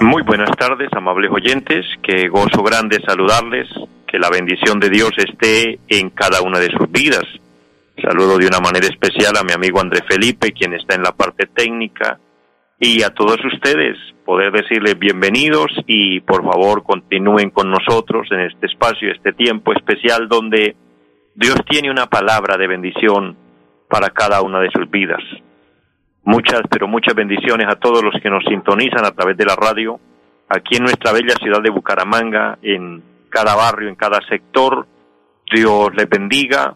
Muy buenas tardes, amables oyentes, que gozo grande saludarles, que la bendición de Dios esté en cada una de sus vidas. Saludo de una manera especial a mi amigo André Felipe, quien está en la parte técnica, y a todos ustedes, poder decirles bienvenidos y por favor continúen con nosotros en este espacio, este tiempo especial donde Dios tiene una palabra de bendición para cada una de sus vidas. Muchas, pero muchas bendiciones a todos los que nos sintonizan a través de la radio, aquí en nuestra bella ciudad de Bucaramanga, en cada barrio, en cada sector. Dios les bendiga,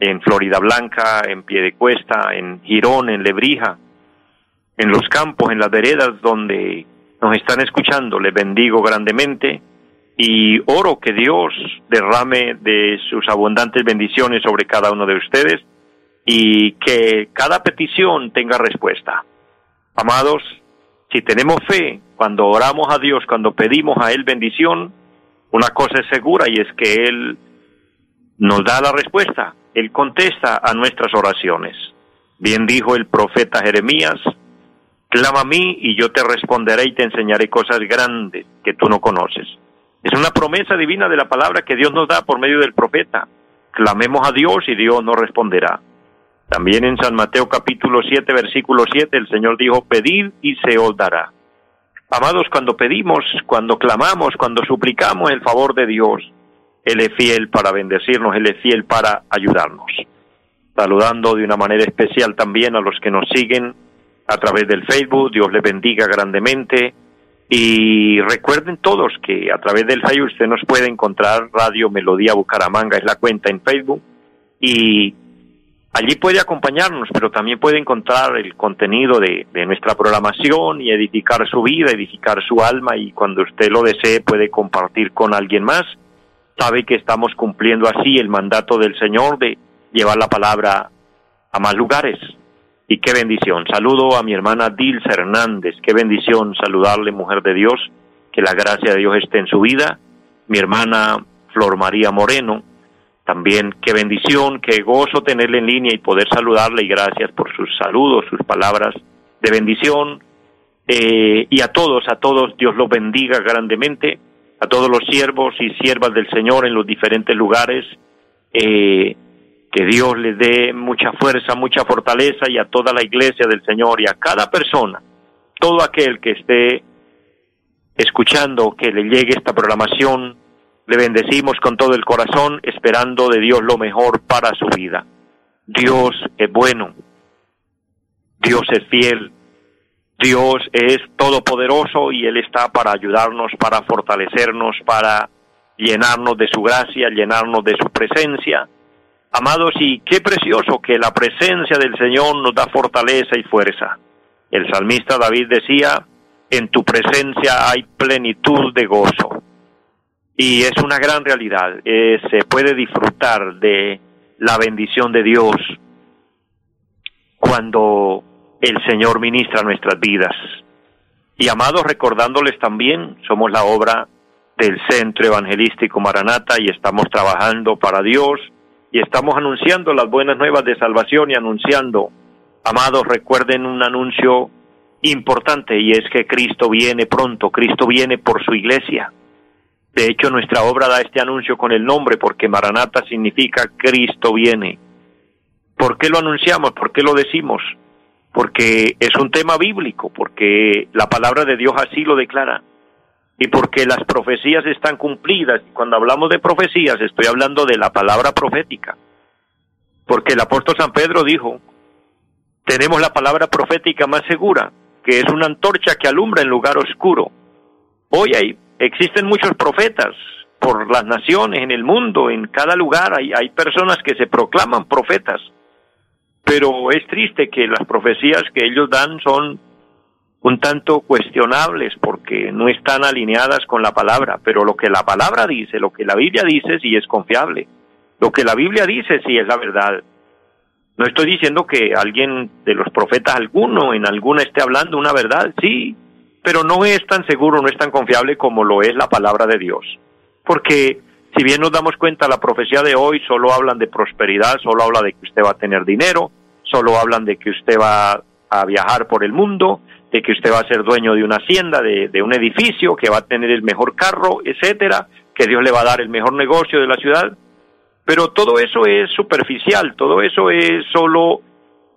en Florida Blanca, en Piedecuesta, en Girón, en Lebrija, en los campos, en las veredas donde nos están escuchando. Les bendigo grandemente y oro que Dios derrame de sus abundantes bendiciones sobre cada uno de ustedes y que cada petición tenga respuesta. Amados, si tenemos fe, cuando oramos a Dios, cuando pedimos a Él bendición, una cosa es segura y es que Él nos da la respuesta, Él contesta a nuestras oraciones. Bien dijo el profeta Jeremías, clama a mí y yo te responderé y te enseñaré cosas grandes que tú no conoces. Es una promesa divina de la palabra que Dios nos da por medio del profeta. Clamemos a Dios y Dios nos responderá. También en San Mateo capítulo 7, versículo 7, el Señor dijo, pedid y se os dará. Amados, cuando pedimos, cuando clamamos, cuando suplicamos el favor de Dios, Él es fiel para bendecirnos, Él es fiel para ayudarnos. Saludando de una manera especial también a los que nos siguen a través del Facebook, Dios les bendiga grandemente. Y recuerden todos que a través del Facebook usted nos puede encontrar Radio Melodía Bucaramanga, es la cuenta en Facebook. Y Allí puede acompañarnos, pero también puede encontrar el contenido de, nuestra programación y edificar su vida, edificar su alma y cuando usted lo desee puede compartir con alguien más. Sabe que estamos cumpliendo así el mandato del Señor de llevar la palabra a más lugares. Y qué bendición. Saludo a mi hermana Dilsa Hernández. Qué bendición saludarle, mujer de Dios. Que la gracia de Dios esté en su vida. Mi hermana Flor María Moreno también qué bendición, qué gozo tenerle en línea y poder saludarle y gracias por sus saludos, sus palabras de bendición. Eh, y a todos, a todos, Dios los bendiga grandemente, a todos los siervos y siervas del Señor en los diferentes lugares. Eh, que Dios les dé mucha fuerza, mucha fortaleza y a toda la iglesia del Señor y a cada persona, todo aquel que esté escuchando que le llegue esta programación le bendecimos con todo el corazón, esperando de Dios lo mejor para su vida. Dios es bueno, Dios es fiel, Dios es todopoderoso y Él está para ayudarnos, para fortalecernos, para llenarnos de su gracia, llenarnos de su presencia. Amados, y qué precioso que la presencia del Señor nos da fortaleza y fuerza. El salmista David decía, en tu presencia hay plenitud de gozo y es una gran realidad. Eh, se puede disfrutar de la bendición de Dios cuando el Señor ministra nuestras vidas. Y amados, recordándoles también, somos la obra del Centro Evangelístico Maranata y estamos trabajando para Dios y estamos anunciando las buenas nuevas de salvación y anunciando, amados, recuerden un anuncio importante y es que Cristo viene pronto, Cristo viene por su iglesia. De hecho, nuestra obra da este anuncio con el nombre porque Maranata significa Cristo viene. ¿Por qué lo anunciamos? ¿Por qué lo decimos? Porque es un tema bíblico, porque la palabra de Dios así lo declara y porque las profecías están cumplidas. Cuando hablamos de profecías, estoy hablando de la palabra profética. Porque el apóstol San Pedro dijo, tenemos la palabra profética más segura, que es una antorcha que alumbra en lugar oscuro. Hoy hay Existen muchos profetas por las naciones, en el mundo, en cada lugar hay, hay personas que se proclaman profetas, pero es triste que las profecías que ellos dan son un tanto cuestionables porque no están alineadas con la palabra, pero lo que la palabra dice, lo que la Biblia dice, sí es confiable. Lo que la Biblia dice, sí es la verdad. No estoy diciendo que alguien de los profetas alguno en alguna esté hablando una verdad, sí, pero no es tan seguro, no es tan confiable como lo es la palabra de Dios. Porque si bien nos damos cuenta, la profecía de hoy solo hablan de prosperidad, solo habla de que usted va a tener dinero, solo hablan de que usted va a viajar por el mundo, de que usted va a ser dueño de una hacienda, de, de un edificio, que va a tener el mejor carro, etcétera, que Dios le va a dar el mejor negocio de la ciudad. Pero todo eso es superficial, todo eso es solo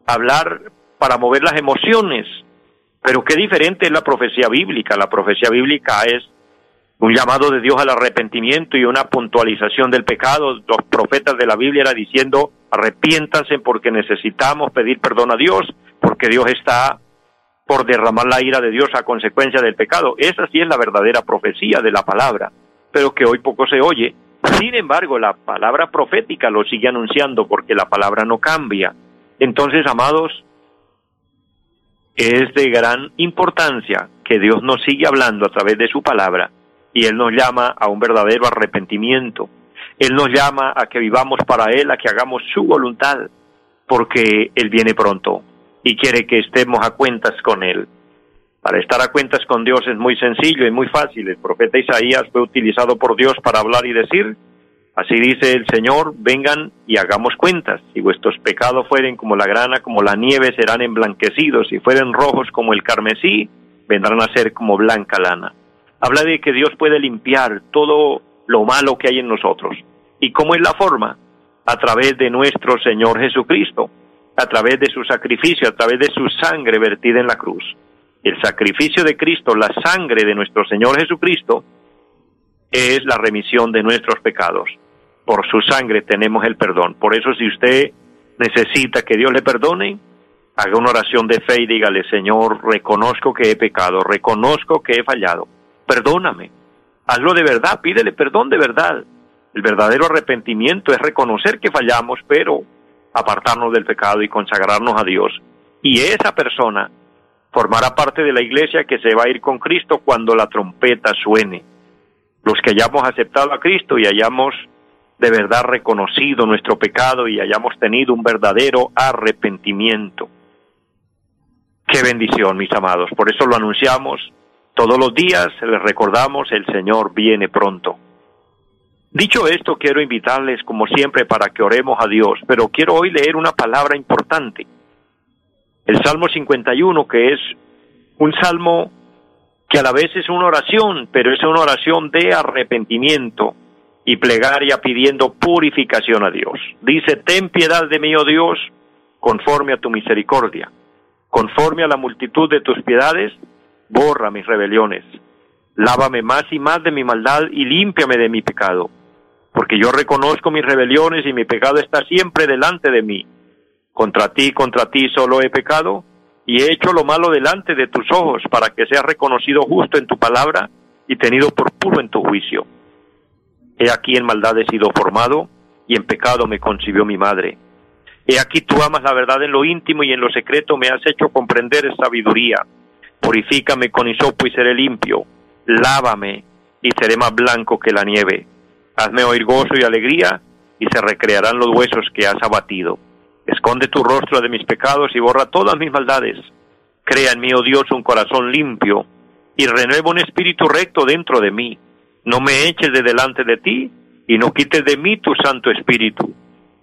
hablar para mover las emociones. Pero qué diferente es la profecía bíblica. La profecía bíblica es un llamado de Dios al arrepentimiento y una puntualización del pecado. Los profetas de la Biblia eran diciendo, arrepiéntanse porque necesitamos pedir perdón a Dios, porque Dios está por derramar la ira de Dios a consecuencia del pecado. Esa sí es la verdadera profecía de la palabra, pero que hoy poco se oye. Sin embargo, la palabra profética lo sigue anunciando porque la palabra no cambia. Entonces, amados, es de gran importancia que Dios nos sigue hablando a través de su palabra y Él nos llama a un verdadero arrepentimiento. Él nos llama a que vivamos para Él, a que hagamos su voluntad, porque Él viene pronto y quiere que estemos a cuentas con Él. Para estar a cuentas con Dios es muy sencillo y muy fácil. El profeta Isaías fue utilizado por Dios para hablar y decir, así dice el Señor, vengan y hagamos cuentas. Si vuestros pecados fueren como la grana, como la nieve, serán emblanquecidos. Si fueren rojos como el carmesí, vendrán a ser como blanca lana habla de que Dios puede limpiar todo lo malo que hay en nosotros. ¿Y cómo es la forma? A través de nuestro Señor Jesucristo, a través de su sacrificio, a través de su sangre vertida en la cruz. El sacrificio de Cristo, la sangre de nuestro Señor Jesucristo, es la remisión de nuestros pecados. Por su sangre tenemos el perdón. Por eso si usted necesita que Dios le perdone, haga una oración de fe y dígale, Señor, reconozco que he pecado, reconozco que he fallado perdóname. Hazlo de verdad, pídele perdón de verdad. El verdadero arrepentimiento es reconocer que fallamos, pero apartarnos del pecado y consagrarnos a Dios. Y esa persona formará parte de la iglesia que se va a ir con Cristo cuando la trompeta suene. Los que hayamos aceptado a Cristo y hayamos de verdad reconocido nuestro pecado y hayamos tenido un verdadero arrepentimiento. Qué bendición, mis amados. Por eso lo anunciamos todos los días les recordamos, el Señor viene pronto. Dicho esto, quiero invitarles, como siempre, para que oremos a Dios, pero quiero hoy leer una palabra importante. El Salmo 51, que es un salmo que a la vez es una oración, pero es una oración de arrepentimiento y plegaria pidiendo purificación a Dios. Dice, ten piedad de mí, oh Dios, conforme a tu misericordia, conforme a la multitud de tus piedades, borra mis rebeliones, lávame más y más de mi maldad y límpiame de mi pecado, porque yo reconozco mis rebeliones y mi pecado está siempre delante de mí. Contra ti, contra ti solo he pecado y he hecho lo malo delante de tus ojos para que seas reconocido justo en tu palabra y tenido por puro en tu juicio. He aquí en maldad he sido formado y en pecado me concibió mi madre. He aquí tú amas la verdad en lo íntimo y en lo secreto me has hecho comprender sabiduría. Purifícame con hisopo y seré limpio. Lávame y seré más blanco que la nieve. Hazme oír gozo y alegría y se recrearán los huesos que has abatido. Esconde tu rostro de mis pecados y borra todas mis maldades. Crea en mí, oh Dios, un corazón limpio y renueva un espíritu recto dentro de mí. No me eches de delante de ti y no quites de mí tu santo espíritu.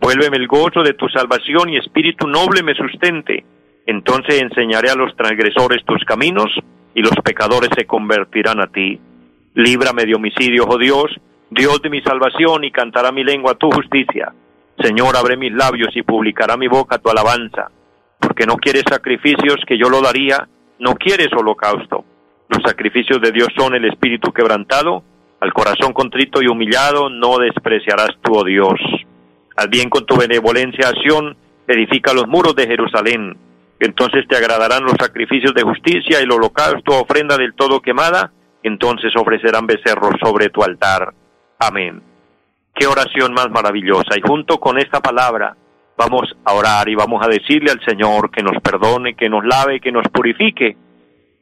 Vuélveme el gozo de tu salvación y espíritu noble me sustente entonces enseñaré a los transgresores tus caminos y los pecadores se convertirán a ti. Líbrame de homicidio, oh Dios, Dios de mi salvación, y cantará mi lengua tu justicia. Señor, abre mis labios y publicará mi boca tu alabanza, porque no quieres sacrificios que yo lo daría, no quieres holocausto. Los sacrificios de Dios son el espíritu quebrantado, al corazón contrito y humillado no despreciarás tú, oh Dios. Al bien con tu benevolencia acción, edifica los muros de Jerusalén entonces te agradarán los sacrificios de justicia el holocausto, ofrenda del todo quemada, entonces ofrecerán becerros sobre tu altar. Amén. Qué oración más maravillosa. Y junto con esta palabra vamos a orar y vamos a decirle al Señor que nos perdone, que nos lave, que nos purifique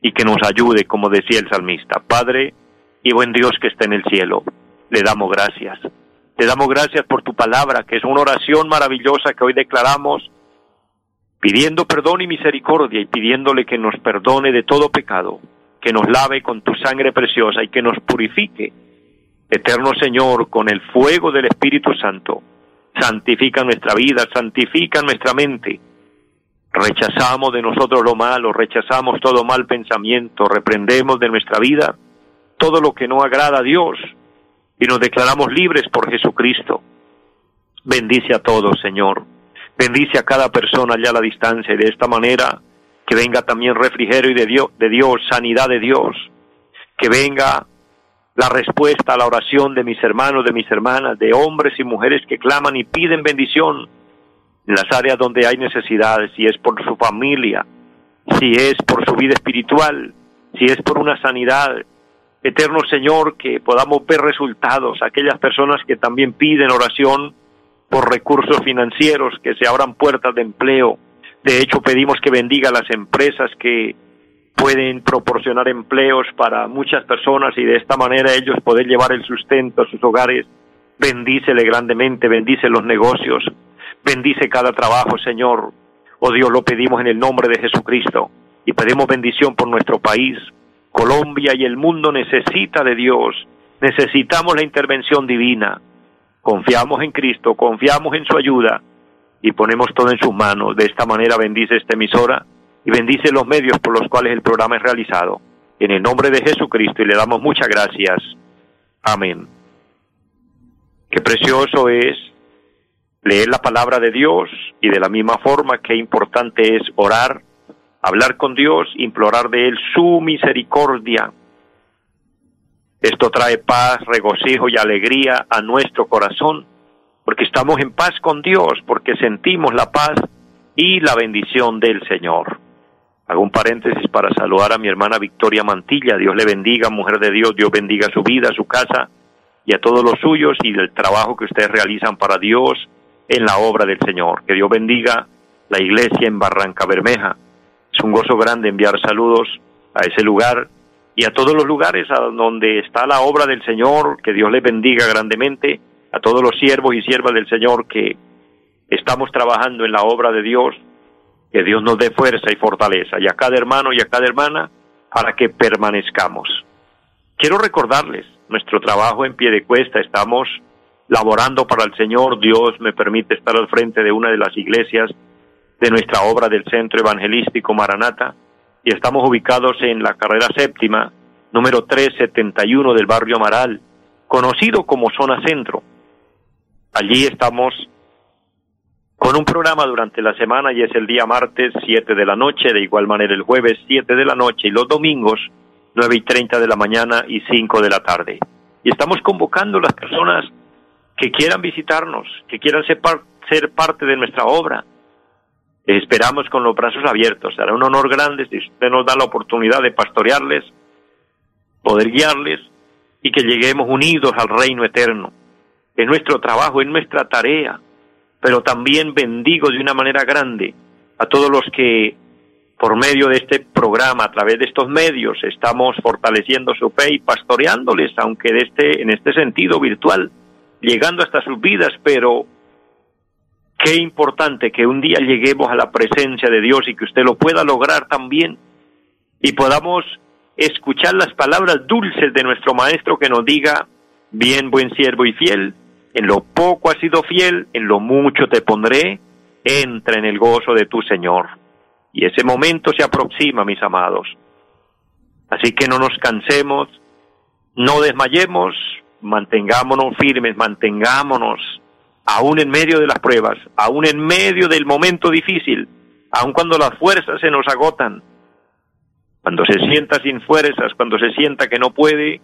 y que nos ayude, como decía el salmista. Padre y buen Dios que está en el cielo, le damos gracias. Te damos gracias por tu palabra, que es una oración maravillosa que hoy declaramos, pidiendo perdón y misericordia y pidiéndole que nos perdone de todo pecado, que nos lave con tu sangre preciosa y que nos purifique. Eterno Señor, con el fuego del Espíritu Santo, santifica nuestra vida, santifica nuestra mente. Rechazamos de nosotros lo malo, rechazamos todo mal pensamiento, reprendemos de nuestra vida todo lo que no agrada a Dios y nos declaramos libres por Jesucristo. Bendice a todos, Señor. Bendice a cada persona allá a la distancia y de esta manera que venga también refrigerio de Dios, de Dios, sanidad de Dios, que venga la respuesta a la oración de mis hermanos, de mis hermanas, de hombres y mujeres que claman y piden bendición en las áreas donde hay necesidades, si es por su familia, si es por su vida espiritual, si es por una sanidad. Eterno Señor, que podamos ver resultados, aquellas personas que también piden oración por recursos financieros, que se abran puertas de empleo, de hecho, pedimos que bendiga a las empresas que pueden proporcionar empleos para muchas personas y de esta manera ellos poder llevar el sustento a sus hogares. Bendícele grandemente, bendice los negocios, bendice cada trabajo, Señor. Oh Dios, lo pedimos en el nombre de Jesucristo y pedimos bendición por nuestro país. Colombia y el mundo necesita de Dios, necesitamos la intervención divina. Confiamos en Cristo, confiamos en su ayuda y ponemos todo en sus manos. De esta manera bendice esta emisora y bendice los medios por los cuales el programa es realizado. En el nombre de Jesucristo y le damos muchas gracias. Amén. Qué precioso es leer la palabra de Dios y de la misma forma qué importante es orar, hablar con Dios, implorar de Él su misericordia. Esto trae paz, regocijo y alegría a nuestro corazón porque estamos en paz con Dios, porque sentimos la paz y la bendición del Señor. Hago un paréntesis para saludar a mi hermana Victoria Mantilla. Dios le bendiga, mujer de Dios, Dios bendiga su vida, su casa y a todos los suyos y del trabajo que ustedes realizan para Dios en la obra del Señor. Que Dios bendiga la iglesia en Barranca Bermeja. Es un gozo grande enviar saludos a ese lugar y a todos los lugares a donde está la obra del Señor. Que Dios les bendiga grandemente a todos los siervos y siervas del Señor que estamos trabajando en la obra de Dios, que Dios nos dé fuerza y fortaleza, y a cada hermano y a cada hermana, para que permanezcamos. Quiero recordarles nuestro trabajo en pie de cuesta, estamos laborando para el Señor, Dios me permite estar al frente de una de las iglesias de nuestra obra del Centro Evangelístico Maranata, y estamos ubicados en la carrera séptima, número 371 del barrio Amaral, conocido como Zona Centro. Allí estamos con un programa durante la semana y es el día martes 7 de la noche, de igual manera el jueves 7 de la noche y los domingos 9 y 30 de la mañana y 5 de la tarde. Y estamos convocando a las personas que quieran visitarnos, que quieran ser, ser parte de nuestra obra. Esperamos con los brazos abiertos. Será un honor grande si usted nos da la oportunidad de pastorearles, poder guiarles y que lleguemos unidos al reino eterno en nuestro trabajo, en nuestra tarea, pero también bendigo de una manera grande a todos los que por medio de este programa, a través de estos medios, estamos fortaleciendo su fe y pastoreándoles, aunque de este, en este sentido virtual, llegando hasta sus vidas, pero qué importante que un día lleguemos a la presencia de Dios y que usted lo pueda lograr también y podamos escuchar las palabras dulces de nuestro Maestro que nos diga, bien buen siervo y fiel, en lo poco has sido fiel, en lo mucho te pondré, entra en el gozo de tu Señor. Y ese momento se aproxima, mis amados. Así que no nos cansemos, no desmayemos, mantengámonos firmes, mantengámonos, aún en medio de las pruebas, aún en medio del momento difícil, aun cuando las fuerzas se nos agotan, cuando se sienta sin fuerzas, cuando se sienta que no puede,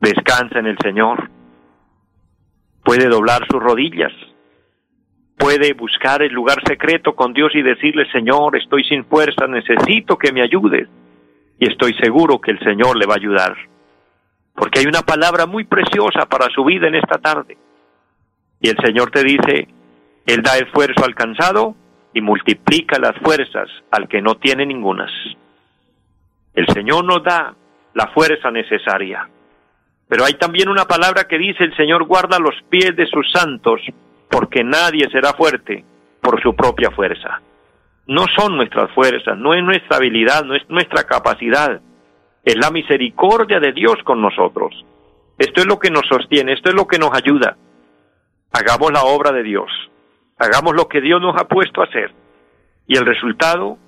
descansa en el Señor puede doblar sus rodillas, puede buscar el lugar secreto con Dios y decirle, Señor, estoy sin fuerza, necesito que me ayudes. Y estoy seguro que el Señor le va a ayudar. Porque hay una palabra muy preciosa para su vida en esta tarde. Y el Señor te dice, Él da esfuerzo al cansado y multiplica las fuerzas al que no tiene ningunas. El Señor nos da la fuerza necesaria. Pero hay también una palabra que dice, el Señor guarda los pies de sus santos, porque nadie será fuerte por su propia fuerza. No son nuestras fuerzas, no es nuestra habilidad, no es nuestra capacidad, es la misericordia de Dios con nosotros. Esto es lo que nos sostiene, esto es lo que nos ayuda. Hagamos la obra de Dios, hagamos lo que Dios nos ha puesto a hacer. Y el resultado,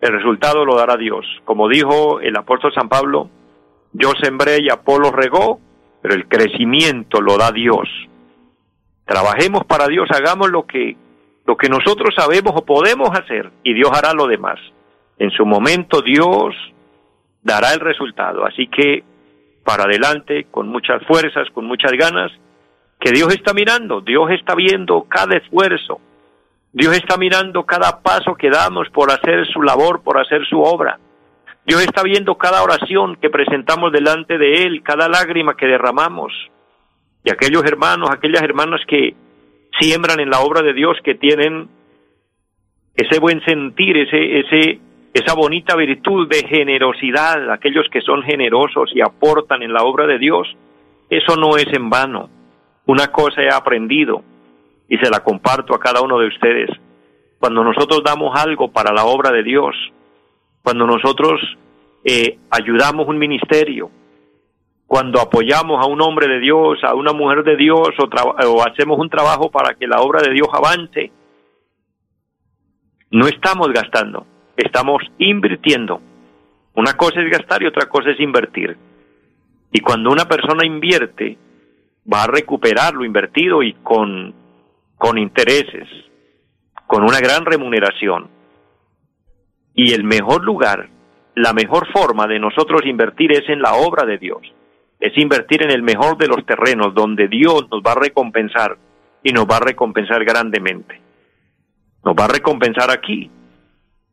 el resultado lo dará Dios. Como dijo el apóstol San Pablo, yo sembré y Apolo regó, pero el crecimiento lo da Dios. Trabajemos para Dios, hagamos lo que lo que nosotros sabemos o podemos hacer y Dios hará lo demás. En su momento Dios dará el resultado. Así que para adelante, con muchas fuerzas, con muchas ganas, que Dios está mirando, Dios está viendo cada esfuerzo, Dios está mirando cada paso que damos por hacer su labor, por hacer su obra. Dios está viendo cada oración que presentamos delante de Él, cada lágrima que derramamos. Y aquellos hermanos, aquellas hermanas que siembran en la obra de Dios, que tienen ese buen sentir, ese, ese, esa bonita virtud de generosidad, aquellos que son generosos y aportan en la obra de Dios, eso no es en vano. Una cosa he aprendido y se la comparto a cada uno de ustedes. Cuando nosotros damos algo para la obra de Dios, cuando nosotros eh, ayudamos un ministerio, cuando apoyamos a un hombre de Dios, a una mujer de Dios o, o hacemos un trabajo para que la obra de Dios avance, no estamos gastando, estamos invirtiendo. Una cosa es gastar y otra cosa es invertir. Y cuando una persona invierte, va a recuperar lo invertido y con, con intereses, con una gran remuneración. Y el mejor lugar, la mejor forma de nosotros invertir es en la obra de Dios. Es invertir en el mejor de los terrenos donde Dios nos va a recompensar y nos va a recompensar grandemente. Nos va a recompensar aquí,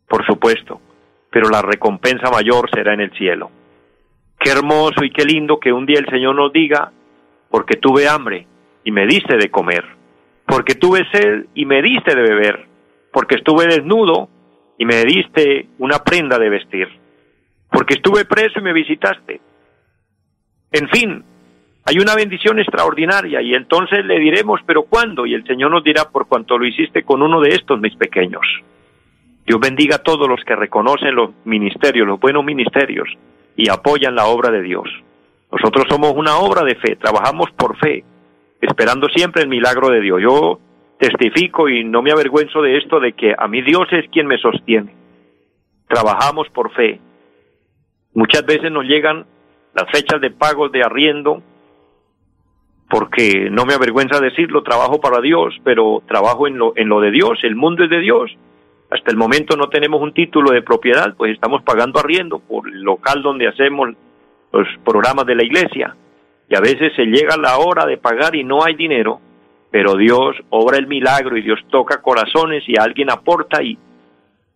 por supuesto, pero la recompensa mayor será en el cielo. Qué hermoso y qué lindo que un día el Señor nos diga, porque tuve hambre y me diste de comer, porque tuve sed y me diste de beber, porque estuve desnudo y me diste una prenda de vestir, porque estuve preso y me visitaste. En fin, hay una bendición extraordinaria y entonces le diremos, pero ¿cuándo? Y el Señor nos dirá, por cuanto lo hiciste con uno de estos mis pequeños. Dios bendiga a todos los que reconocen los ministerios, los buenos ministerios, y apoyan la obra de Dios. Nosotros somos una obra de fe, trabajamos por fe, esperando siempre el milagro de Dios. Yo testifico y no me avergüenzo de esto, de que a mí Dios es quien me sostiene. Trabajamos por fe. Muchas veces nos llegan las fechas de pagos de arriendo, porque no me avergüenza decirlo, trabajo para Dios, pero trabajo en lo, en lo de Dios, el mundo es de Dios, hasta el momento no tenemos un título de propiedad, pues estamos pagando arriendo por el local donde hacemos los programas de la iglesia. Y a veces se llega la hora de pagar y no hay dinero, pero Dios obra el milagro y Dios toca corazones y alguien aporta y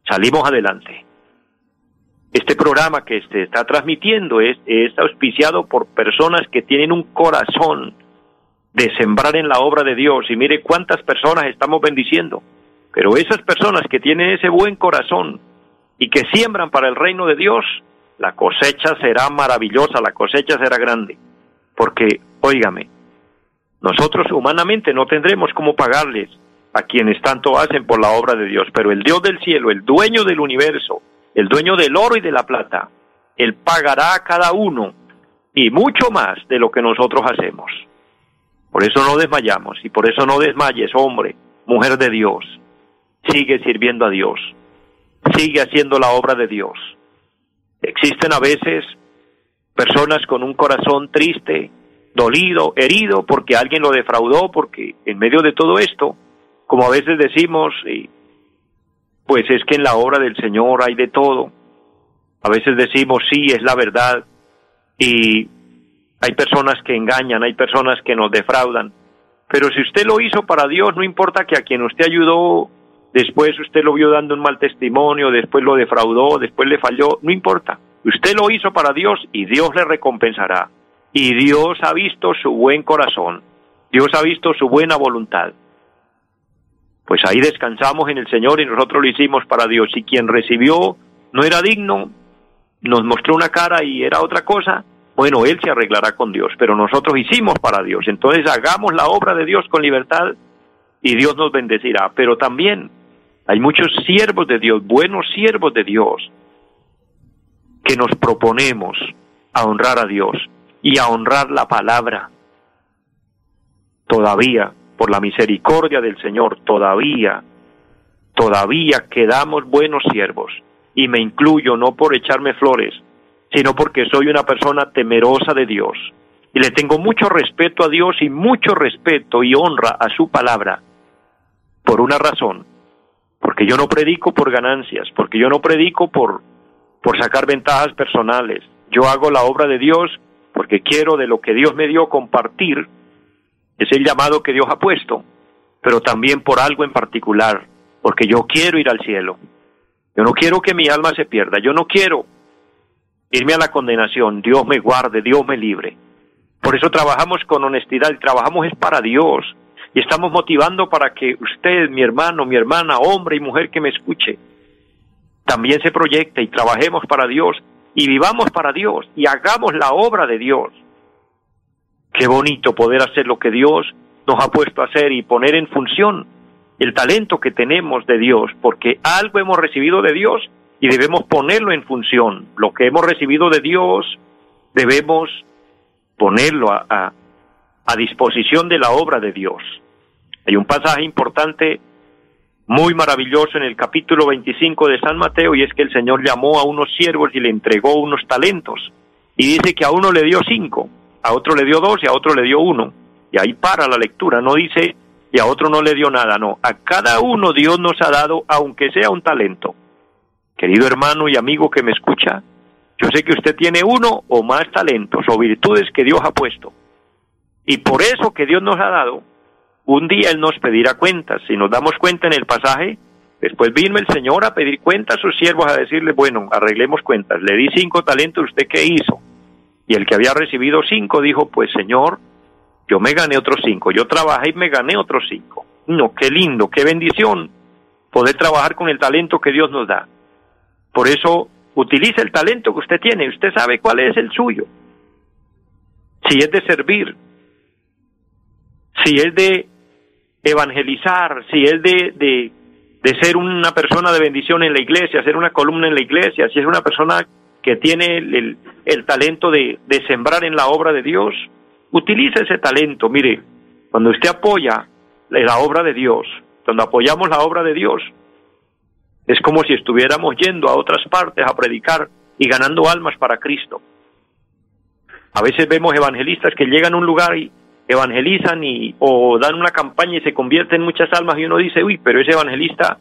salimos adelante. Este programa que se está transmitiendo es, es auspiciado por personas que tienen un corazón de sembrar en la obra de Dios y mire cuántas personas estamos bendiciendo pero esas personas que tienen ese buen corazón y que siembran para el reino de Dios, la cosecha será maravillosa, la cosecha será grande. Porque, óigame, nosotros humanamente no tendremos cómo pagarles a quienes tanto hacen por la obra de Dios, pero el Dios del cielo, el dueño del universo, el dueño del oro y de la plata, Él pagará a cada uno y mucho más de lo que nosotros hacemos. Por eso no desmayamos y por eso no desmayes, hombre, mujer de Dios sigue sirviendo a Dios, sigue haciendo la obra de Dios. Existen a veces personas con un corazón triste, dolido, herido, porque alguien lo defraudó, porque en medio de todo esto, como a veces decimos, pues es que en la obra del Señor hay de todo. A veces decimos, sí, es la verdad, y hay personas que engañan, hay personas que nos defraudan. Pero si usted lo hizo para Dios, no importa que a quien usted ayudó después usted lo vio dando un mal testimonio, después lo defraudó, después le falló, no importa. Usted lo hizo para Dios y Dios le recompensará. Y Dios ha visto su buen corazón, Dios ha visto su buena voluntad. Pues ahí descansamos en el Señor y nosotros lo hicimos para Dios. Y quien recibió no era digno, nos mostró una cara y era otra cosa, bueno, Él se arreglará con Dios, pero nosotros hicimos para Dios. Entonces hagamos la obra de Dios con libertad y Dios nos bendecirá. Pero también hay muchos siervos de Dios, buenos siervos de Dios, que nos proponemos a honrar a Dios y a honrar la palabra. Todavía, por la misericordia del Señor, todavía, todavía quedamos buenos siervos. Y me incluyo no por echarme flores, sino porque soy una persona temerosa de Dios. Y le tengo mucho respeto a Dios y mucho respeto y honra a su palabra. Por una razón, porque yo no predico por ganancias, porque yo no predico por, por sacar ventajas personales. Yo hago la obra de Dios porque quiero de lo que Dios me dio compartir, es el llamado que Dios ha puesto, pero también por algo en particular, porque yo quiero ir al cielo. Yo no quiero que mi alma se pierda, yo no quiero irme a la condenación, Dios me guarde, Dios me libre. Por eso trabajamos con honestidad y trabajamos es para Dios. Y estamos motivando para que usted, mi hermano, mi hermana, hombre y mujer que me escuche, también se proyecte y trabajemos para Dios y vivamos para Dios y hagamos la obra de Dios. Qué bonito poder hacer lo que Dios nos ha puesto a hacer y poner en función el talento que tenemos de Dios, porque algo hemos recibido de Dios y debemos ponerlo en función. Lo que hemos recibido de Dios debemos ponerlo a, a disposición de la obra de Dios. Hay un pasaje importante, muy maravilloso en el capítulo 25 de San Mateo, y es que el Señor llamó a unos siervos y le entregó unos talentos. Y dice que a uno le dio cinco, a otro le dio dos y a otro le dio uno. Y ahí para la lectura, no dice y a otro no le dio nada, no. A cada uno Dios nos ha dado, aunque sea un talento. Querido hermano y amigo que me escucha, yo sé que usted tiene uno o más talentos o virtudes que Dios ha puesto. Y por eso que Dios nos ha dado, un día Él nos pedirá cuentas. Si nos damos cuenta en el pasaje, después vino el Señor a pedir cuentas a sus siervos, a decirle, bueno, arreglemos cuentas. Le di cinco talentos, ¿usted qué hizo? Y el que había recibido cinco dijo, pues Señor, yo me gané otros cinco. Yo trabajé y me gané otros cinco. No, qué lindo, qué bendición poder trabajar con el talento que Dios nos da. Por eso, utilice el talento que usted tiene. Usted sabe cuál es el suyo. Si es de servir, si es de evangelizar, si es de, de, de, ser una persona de bendición en la iglesia, ser una columna en la iglesia, si es una persona que tiene el, el, talento de, de sembrar en la obra de Dios, utilice ese talento. Mire, cuando usted apoya la obra de Dios, cuando apoyamos la obra de Dios, es como si estuviéramos yendo a otras partes a predicar y ganando almas para Cristo. A veces vemos evangelistas que llegan a un lugar y evangelizan y o dan una campaña y se convierten en muchas almas y uno dice, uy, pero ese evangelista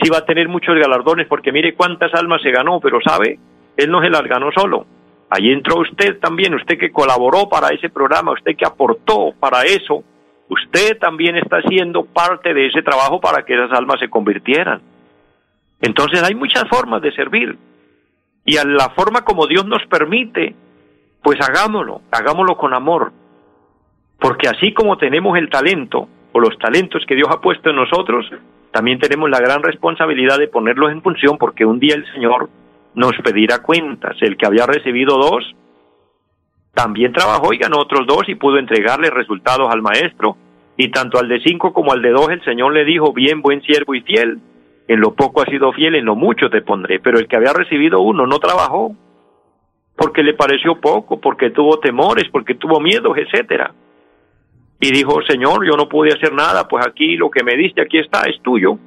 sí va a tener muchos galardones porque mire cuántas almas se ganó, pero sabe, él no se las ganó solo. Ahí entró usted también, usted que colaboró para ese programa, usted que aportó para eso, usted también está haciendo parte de ese trabajo para que esas almas se convirtieran. Entonces hay muchas formas de servir y a la forma como Dios nos permite, pues hagámoslo, hagámoslo con amor, porque así como tenemos el talento o los talentos que Dios ha puesto en nosotros, también tenemos la gran responsabilidad de ponerlos en función porque un día el Señor nos pedirá cuentas. El que había recibido dos, también trabajó y ganó otros dos y pudo entregarle resultados al maestro. Y tanto al de cinco como al de dos el Señor le dijo, bien, buen siervo y fiel, en lo poco has sido fiel, en lo mucho te pondré. Pero el que había recibido uno no trabajó, porque le pareció poco, porque tuvo temores, porque tuvo miedos, etcétera y dijo, Señor, yo no pude hacer nada, pues aquí lo que me diste, aquí está, es tuyo.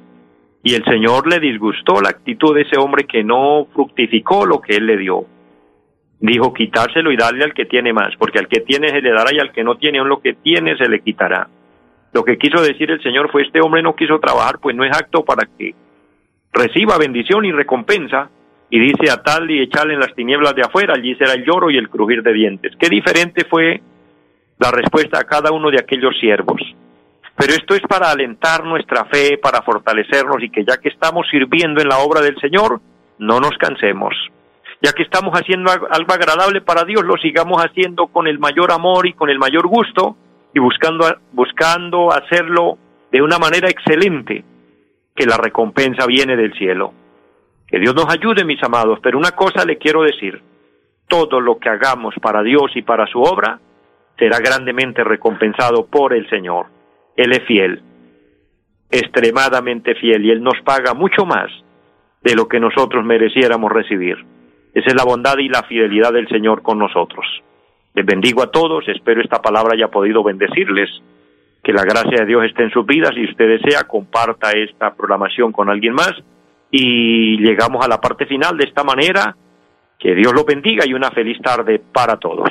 Y el Señor le disgustó la actitud de ese hombre que no fructificó lo que él le dio. Dijo, quitárselo y darle al que tiene más, porque al que tiene se le dará y al que no tiene aún lo que tiene se le quitará. Lo que quiso decir el Señor fue, este hombre no quiso trabajar, pues no es acto para que reciba bendición y recompensa, y dice a tal y echarle en las tinieblas de afuera, allí será el lloro y el crujir de dientes. Qué diferente fue la respuesta a cada uno de aquellos siervos. Pero esto es para alentar nuestra fe, para fortalecernos y que ya que estamos sirviendo en la obra del Señor, no nos cansemos. Ya que estamos haciendo algo agradable para Dios, lo sigamos haciendo con el mayor amor y con el mayor gusto y buscando, buscando hacerlo de una manera excelente, que la recompensa viene del cielo. Que Dios nos ayude, mis amados, pero una cosa le quiero decir, todo lo que hagamos para Dios y para su obra será grandemente recompensado por el Señor. Él es fiel, extremadamente fiel, y Él nos paga mucho más de lo que nosotros mereciéramos recibir. Esa es la bondad y la fidelidad del Señor con nosotros. Les bendigo a todos, espero esta palabra haya podido bendecirles, que la gracia de Dios esté en sus vidas y si usted desea, comparta esta programación con alguien más y llegamos a la parte final de esta manera. Que Dios los bendiga y una feliz tarde para todos.